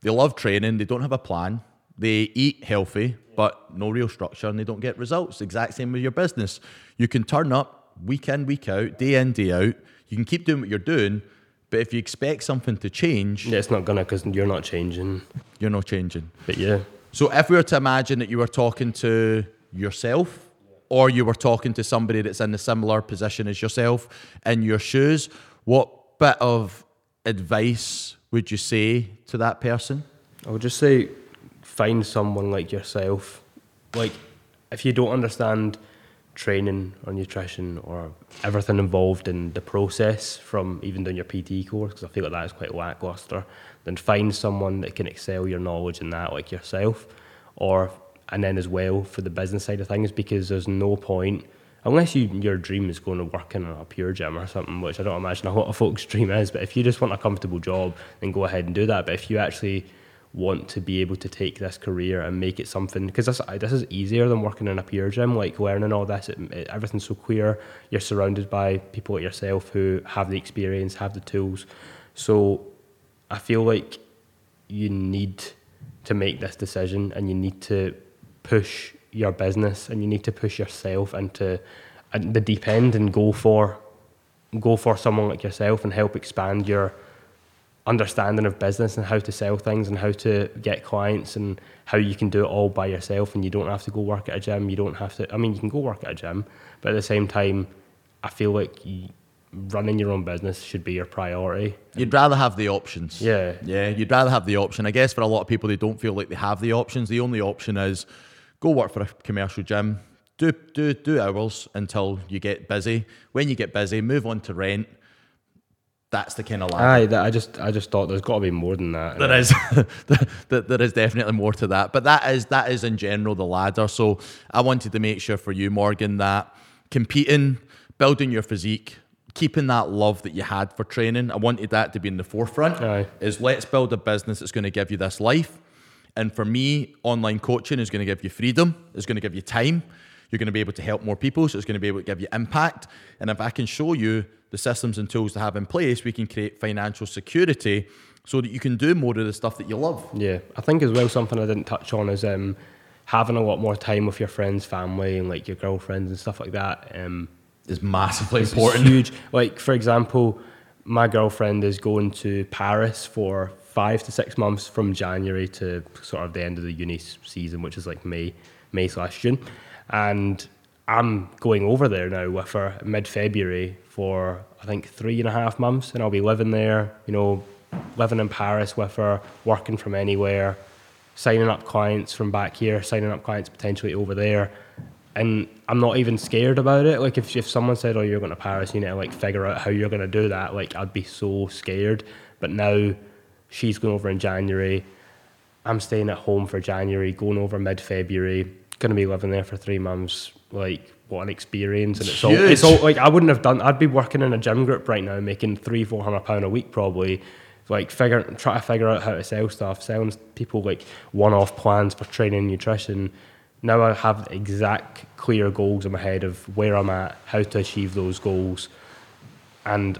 They love training. They don't have a plan. They eat healthy, but no real structure, and they don't get results. Exact same with your business. You can turn up week in, week out, day in, day out. You can keep doing what you're doing, but if you expect something to change, yeah, it's not gonna because you're not changing. you're not changing. But yeah, So if we were to imagine that you were talking to yourself or you were talking to somebody that's in a similar position as yourself in your shoes, what bit of advice would you say to that person? I would just say find someone like yourself. Like, if you don't understand training or nutrition or everything involved in the process from even doing your PT course, because I feel like that is quite lackluster, then find someone that can excel your knowledge in that, like yourself. Or, and then as well for the business side of things, because there's no point. Unless you, your dream is going to work in a PureGym or something, which I don't imagine a lot of folks' (laughs) dream is, but if you just want a comfortable job, then go ahead and do that. But if you actually want to be able to take this career and make it something because this this is easier than working in a PureGym like learning all this. It, it, everything's so clear you're surrounded by people like yourself who have the experience have the tools. So I feel like you need to make this decision and you need to push your business and you need to push yourself into the deep end and go for go for someone like yourself and help expand your understanding of business and how to sell things and how to get clients and how you can do it all by yourself and you don't have to go work at a gym you don't have to i mean you can go work at a gym but at the same time i feel like you, running your own business should be your priority You'd rather have the options. Yeah. Yeah, you'd rather have the option. I guess for a lot of people, they don't feel like they have the options. The only option is go work for a commercial gym, do, do, do hours until you get busy. When you get busy, move on to rent. That's the kind of ladder. Aye, that, I just I just thought there's got to be more than that. There is, (laughs) there there is definitely more to that, but that is that is in general the ladder. So I wanted to make sure for you, Morgan, that competing, building your physique, keeping that love that you had for training, I wanted that to be in the forefront. Aye. Is let's build a business that's going to give you this life, and for me, online coaching is going to give you freedom. It's going to give you time. You're going to be able to help more people, so it's going to be able to give you impact. And if I can show you the systems and tools to have in place, we can create financial security so that you can do more of the stuff that you love. Yeah, I think as well something I didn't touch on is um, having a lot more time with your friends, family, and like your girlfriends and stuff like that. Um, Is massively it's important. huge. Like for example, my girlfriend is going to Paris for five to six months from January to sort of the end of the uni season, which is like May, May slash June, and I'm going over there now with her mid February for I think three and a half months, and I'll be living there. You know, living in Paris with her, working from anywhere, signing up clients from back here, signing up clients potentially over there. And I'm not even scared about it. Like if, if someone said, "Oh, you're going to Paris," you need to like figure out how you're going to do that. Like I'd be so scared. But now she's going over in January. I'm staying at home for January, going over mid February. Going to be living there for three months. Like what an experience! And it's all it's all like I wouldn't have done. I'd be working in a gym group right now, making three, four hundred pound a week probably. Like figure, try to figure out how to sell stuff, selling people like one-off plans for training, and nutrition. Now I have exact, clear goals in my head of where I'm at, how to achieve those goals, and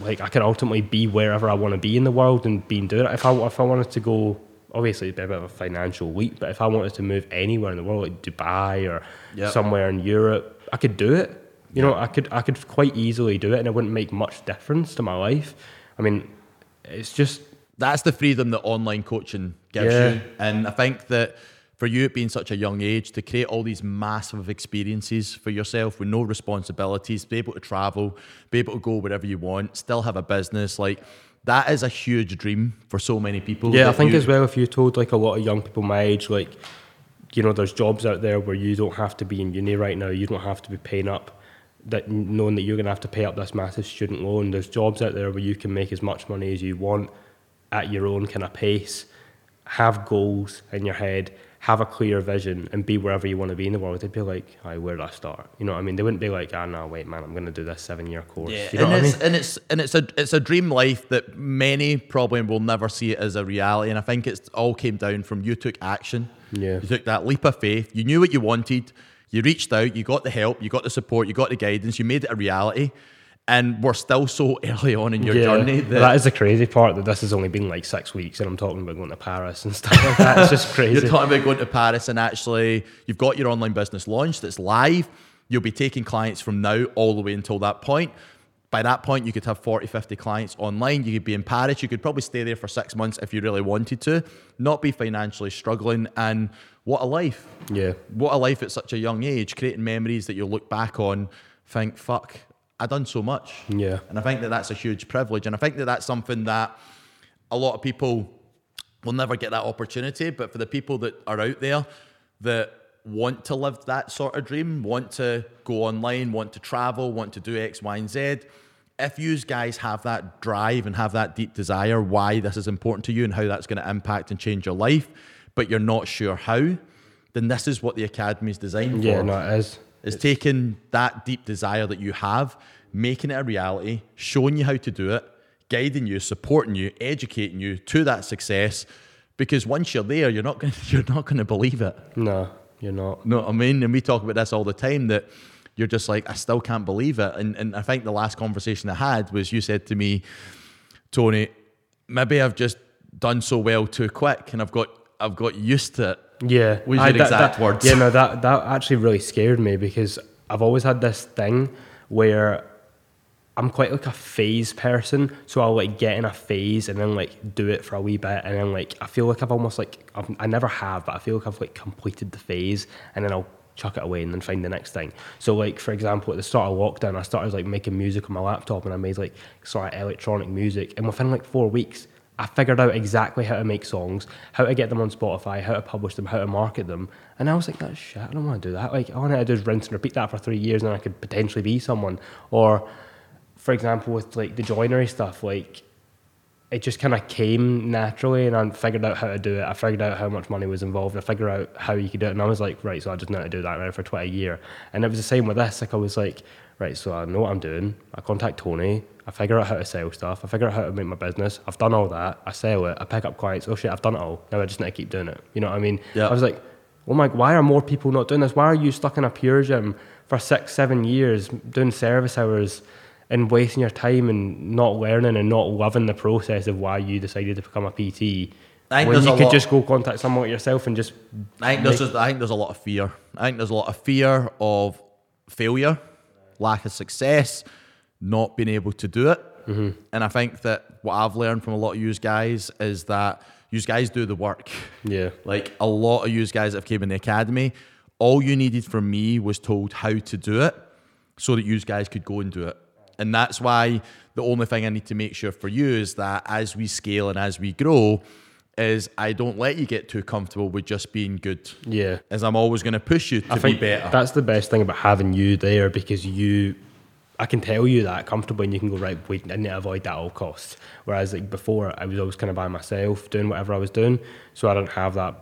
like I can ultimately be wherever I want to be in the world and be doing it. If I if I wanted to go, obviously it'd be a bit of a financial leap, but if I wanted to move anywhere in the world, like Dubai or Yep. somewhere in Europe, I could do it. You know, I could I could quite easily do it, and it wouldn't make much difference to my life. I mean, it's just That's the freedom that online coaching gives Yeah. you. And I think that for you at being such a young age to create all these massive experiences for yourself with no responsibilities, be able to travel, be able to go wherever you want, still have a business, like that is a huge dream for so many people. Yeah, I think you- as well, if you told like a lot of young people my age, like, you know, there's jobs out there where you don't have to be in uni right now, you don't have to be paying up, that knowing that you're going to have to pay up this massive student loan. There's jobs out there where you can make as much money as you want at your own kind of pace, have goals in your head, have a clear vision, and be wherever you want to be in the world. They'd be like, "Hi, where do I start?" You know what I mean? They wouldn't be like, "Ah, no, wait, man, I'm going to do this seven year course." Yeah, you know and, what I mean? and it's and it's a it's a dream life that many probably will never see it as a reality. And I think it's all came down from you took action. Yeah. You took that leap of faith. You knew what you wanted. You reached out. You got the help. You got the support. You got the guidance. You made it a reality. And we're still so (laughs) early on in your journey that, that is the crazy part that this has only been like six weeks and I'm talking about going to Paris and (laughs) stuff like that. It's just crazy. You're talking about going to Paris and actually you've got your online business launched. It's live. You'll be taking clients from now all the way until that point. By that point, you could have 40, 50 clients online. You could be in Paris. You could probably stay there for six months if you really wanted to, not be financially struggling. And what a life. yeah. What a life at such a young age, creating memories that you'll look back on, think, fuck, I done so much. Yeah. And I think that that's a huge privilege. And I think that that's something that a lot of people will never get that opportunity. But for the people that are out there that want to live that sort of dream, want to go online, want to travel, want to do X, Y, and Z, if you guys have that drive and have that deep desire why this is important to you and how that's going to impact and change your life, but you're not sure how, then this is what the Academy is designed Yeah, for Yeah, no, it is. Is taking that deep desire that you have, making it a reality, showing you how to do it, guiding you, supporting you, educating you to that success. Because once you're there, you're not going (laughs) to, you're not going to believe it. No, you're not. No, I mean, and we talk about this all the time that you're just like, I still can't believe it. And and I think the last conversation I had was you said to me, Tony, maybe I've just done so well too quick and I've got I've got used to it Yeah, Was I- your that- exact that- words. Yeah, no, that that actually really scared me because I've always had this thing where I'm quite like a phase person, so I'll like get in a phase and then like do it for a wee bit, and then like I feel like I've almost like I've, I never have, but I feel like I've like completed the phase, and then I'll chuck it away and then find the next thing. So like for example, at the start of lockdown, I started like making music on my laptop, and I made like sort of electronic music, and within like four weeks. I figured out exactly how to make songs, how to get them on Spotify, how to publish them, how to market them. And I was like, that's shit, I don't want to do that. Like, all I need to do rinse and repeat that for three years and I could potentially be someone. Or, for example, with like the joinery stuff, like, it just kind of came naturally and I figured out how to do it. I figured out how much money was involved. I figured out how you could do it. And I was like, right, so I just know how to do that now for 20 a year. And it was the same with this. Like, I was like, right, so I know what I'm doing. I contact Tony. I figure out how to sell stuff. I figure out how to make my business. I've done all that. I sell it. I pick up clients. Oh shit, I've done it all. Now I just need to keep doing it. You know what I mean? Yeah. I was like, oh my, why are more people not doing this? Why are you stuck in a PureGym for six, seven years doing service hours and wasting your time and not learning and not loving the process of why you decided to become a PT? I think when you could lot- just go contact someone yourself and just I think there's just, I think there's a lot of fear. I think there's a lot of fear of failure, lack of success, not being able to do it. Mm-hmm. And I think that what I've learned from a lot of you guys is that you guys do the work. yeah (laughs) Like a lot of you guys that have came in the academy, all you needed from me was told how to do it so that you guys could go and do it. And that's why the only thing I need to make sure for you is that as we scale and as we grow, is I don't let you get too comfortable with just being good. yeah. As I'm always going to push you to I think be better. that's the best thing about having you there because you, I can tell you that comfortably, and you can go right. Wait, I need to avoid that at all costs. Whereas like before, I was always kind of by myself doing whatever I was doing, so I don't have that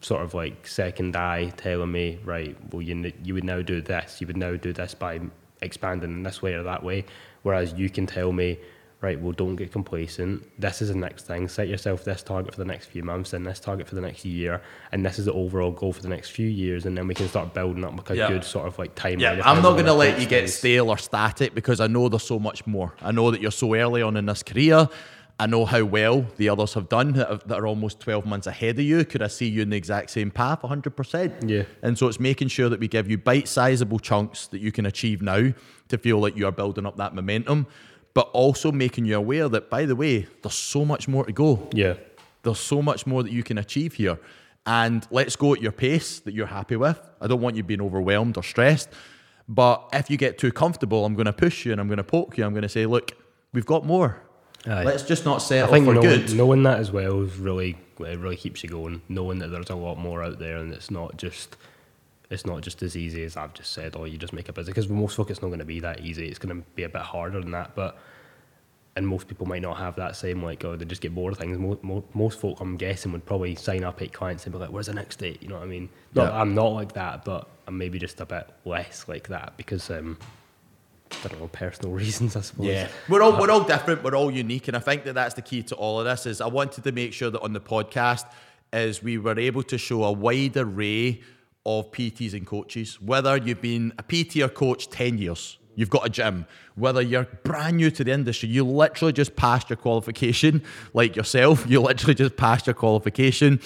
sort of like second eye telling me right. Well, you you would now do this. You would now do this by expanding in this way or that way. Whereas you can tell me. Right, well, don't get complacent. This is the next thing. Set yourself this target for the next few months, and this target for the next year, and this is the overall goal for the next few years, and then we can start building up like a Yeah. good sort of like timeline. Yeah, I'm not going to let you get stale or static because I know there's so much more. I know that you're so early on in this career. I know how well the others have done that, that are almost 12 months ahead of you. Could I see you in the exact same path? 100%. Yeah. And so it's making sure that we give you bite sizable chunks that you can achieve now to feel like you are building up that momentum, but also making you aware that, by the way, there's so much more to go. Yeah, There's so much more that you can achieve here. And let's go at your pace that you're happy with. I don't want you being overwhelmed or stressed. But if you get too comfortable, I'm going to push you and I'm going to poke you. I'm going to say, look, we've got more. Aye. Let's just not I settle think for knowing, good. knowing that as well is really it really keeps you going. Knowing that there's a lot more out there, and it's not just it's not just as easy as I've just said. Or you just make a business because for most folk it's not going to be that easy. It's going to be a bit harder than that, but. And most people might not have that same like, oh, they just get bored of things. Most, most folk, I'm guessing, would probably sign up eight clients and be like, "Where's the next date?" You know what I mean? Not, Yeah. I'm not like that, but I'm maybe just a bit less like that because um, I don't know personal (laughs) reasons, I suppose. Yeah, we're all we're all different. We're all unique, and I think that that's the key to all of this. Is I wanted to make sure that on the podcast is we were able to show a wide array of PTs and coaches. Whether you've been a PT or coach ten years, you've got a gym. Whether you're brand new to the industry, you literally just passed your qualification, like yourself. You literally just passed your qualification.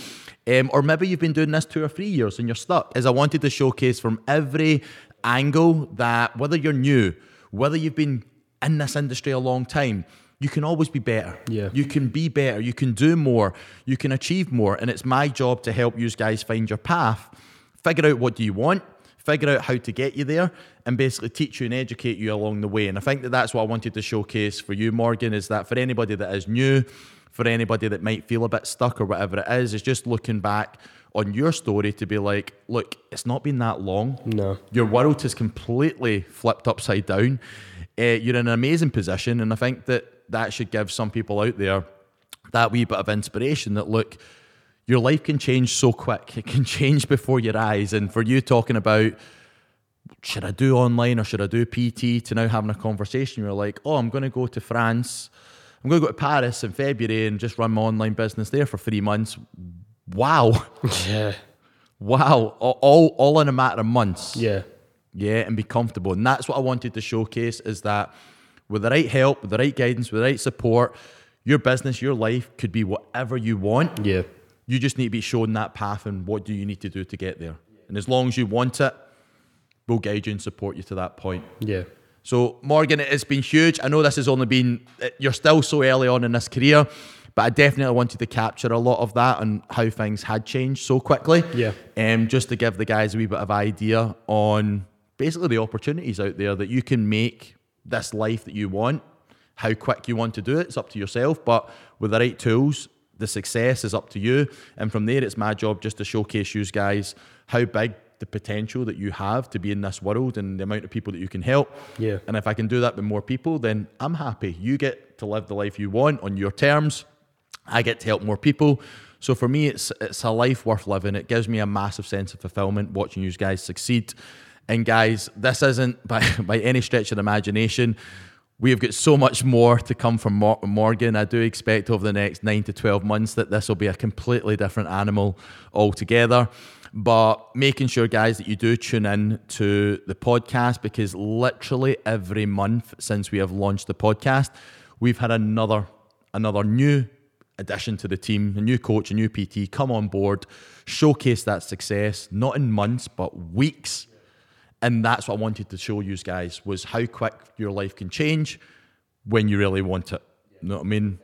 Um, or maybe you've been doing this two or three years and you're stuck. Is I wanted to showcase from every angle that whether you're new, whether you've been in this industry a long time, you can always be better. Yeah. You can be better. You can do more. You can achieve more. And it's my job to help you guys find your path, figure out what do you want, figure out how to get you there, and basically teach you and educate you along the way. And I think that that's what I wanted to showcase for you, Morgan, is that for anybody that is new, for anybody that might feel a bit stuck or whatever it is, is just looking back on your story to be like, look, it's not been that long. No. Your world has completely flipped upside down. Uh, you're in an amazing position, and I think that that should give some people out there that wee bit of inspiration that look, your life can change so quick. It can change before your eyes. And for you talking about should I do online or should I do PT to now having a conversation, you're like, oh, I'm going to go to France. I'm going to go to Paris in February and just run my online business there for three months. Wow. Yeah. Wow. All, all, all in a matter of months. Yeah. Yeah, and be comfortable. And that's what I wanted to showcase is that with the right help, with the right guidance, with the right support, your business, your life could be whatever you want. Yeah. You just need to be shown that path and what do you need to do to get there. And as long as you want it, we'll guide you and support you to that point. Yeah. So, Morgan, it has been huge. I know this has only been, you're still so early on in this career, but I definitely wanted to capture a lot of that and how things had changed so quickly. Yeah. Um, just to give the guys a wee bit of idea on basically the opportunities out there that you can make this life that you want, how quick you want to do it. It's up to yourself, but with the right tools, the success is up to you. And from there, it's my job just to showcase you guys how big the potential that you have to be in this world and the amount of people that you can help. Yeah. And if I can do that with more people, then I'm happy. You get to live the life you want on your terms. I get to help more people. So for me, it's it's a life worth living. It gives me a massive sense of fulfillment watching you guys succeed. And guys, this isn't (laughs) by by any stretch of the imagination. We have got so much more to come from Morgan. I do expect over the next nine to 12 months that this will be a completely different animal altogether. But making sure, guys, that you do tune in to the podcast because literally every month since we have launched the podcast, we've had another another new addition to the team, a new coach, a new PT come on board, showcase that success, not in months, but weeks. And that's what I wanted to show you guys was how quick your life can change when you really want it. You know what I mean?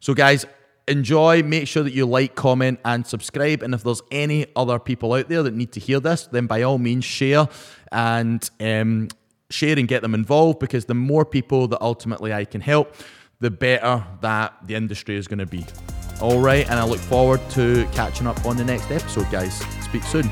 So guys, enjoy. Make sure that you like, comment, and subscribe. And if there's any other people out there that need to hear this, then by all means share and um, share and get them involved because the more people that ultimately I can help, the better that the industry is going to be. All right, and I look forward to catching up on the next episode, guys. Speak soon.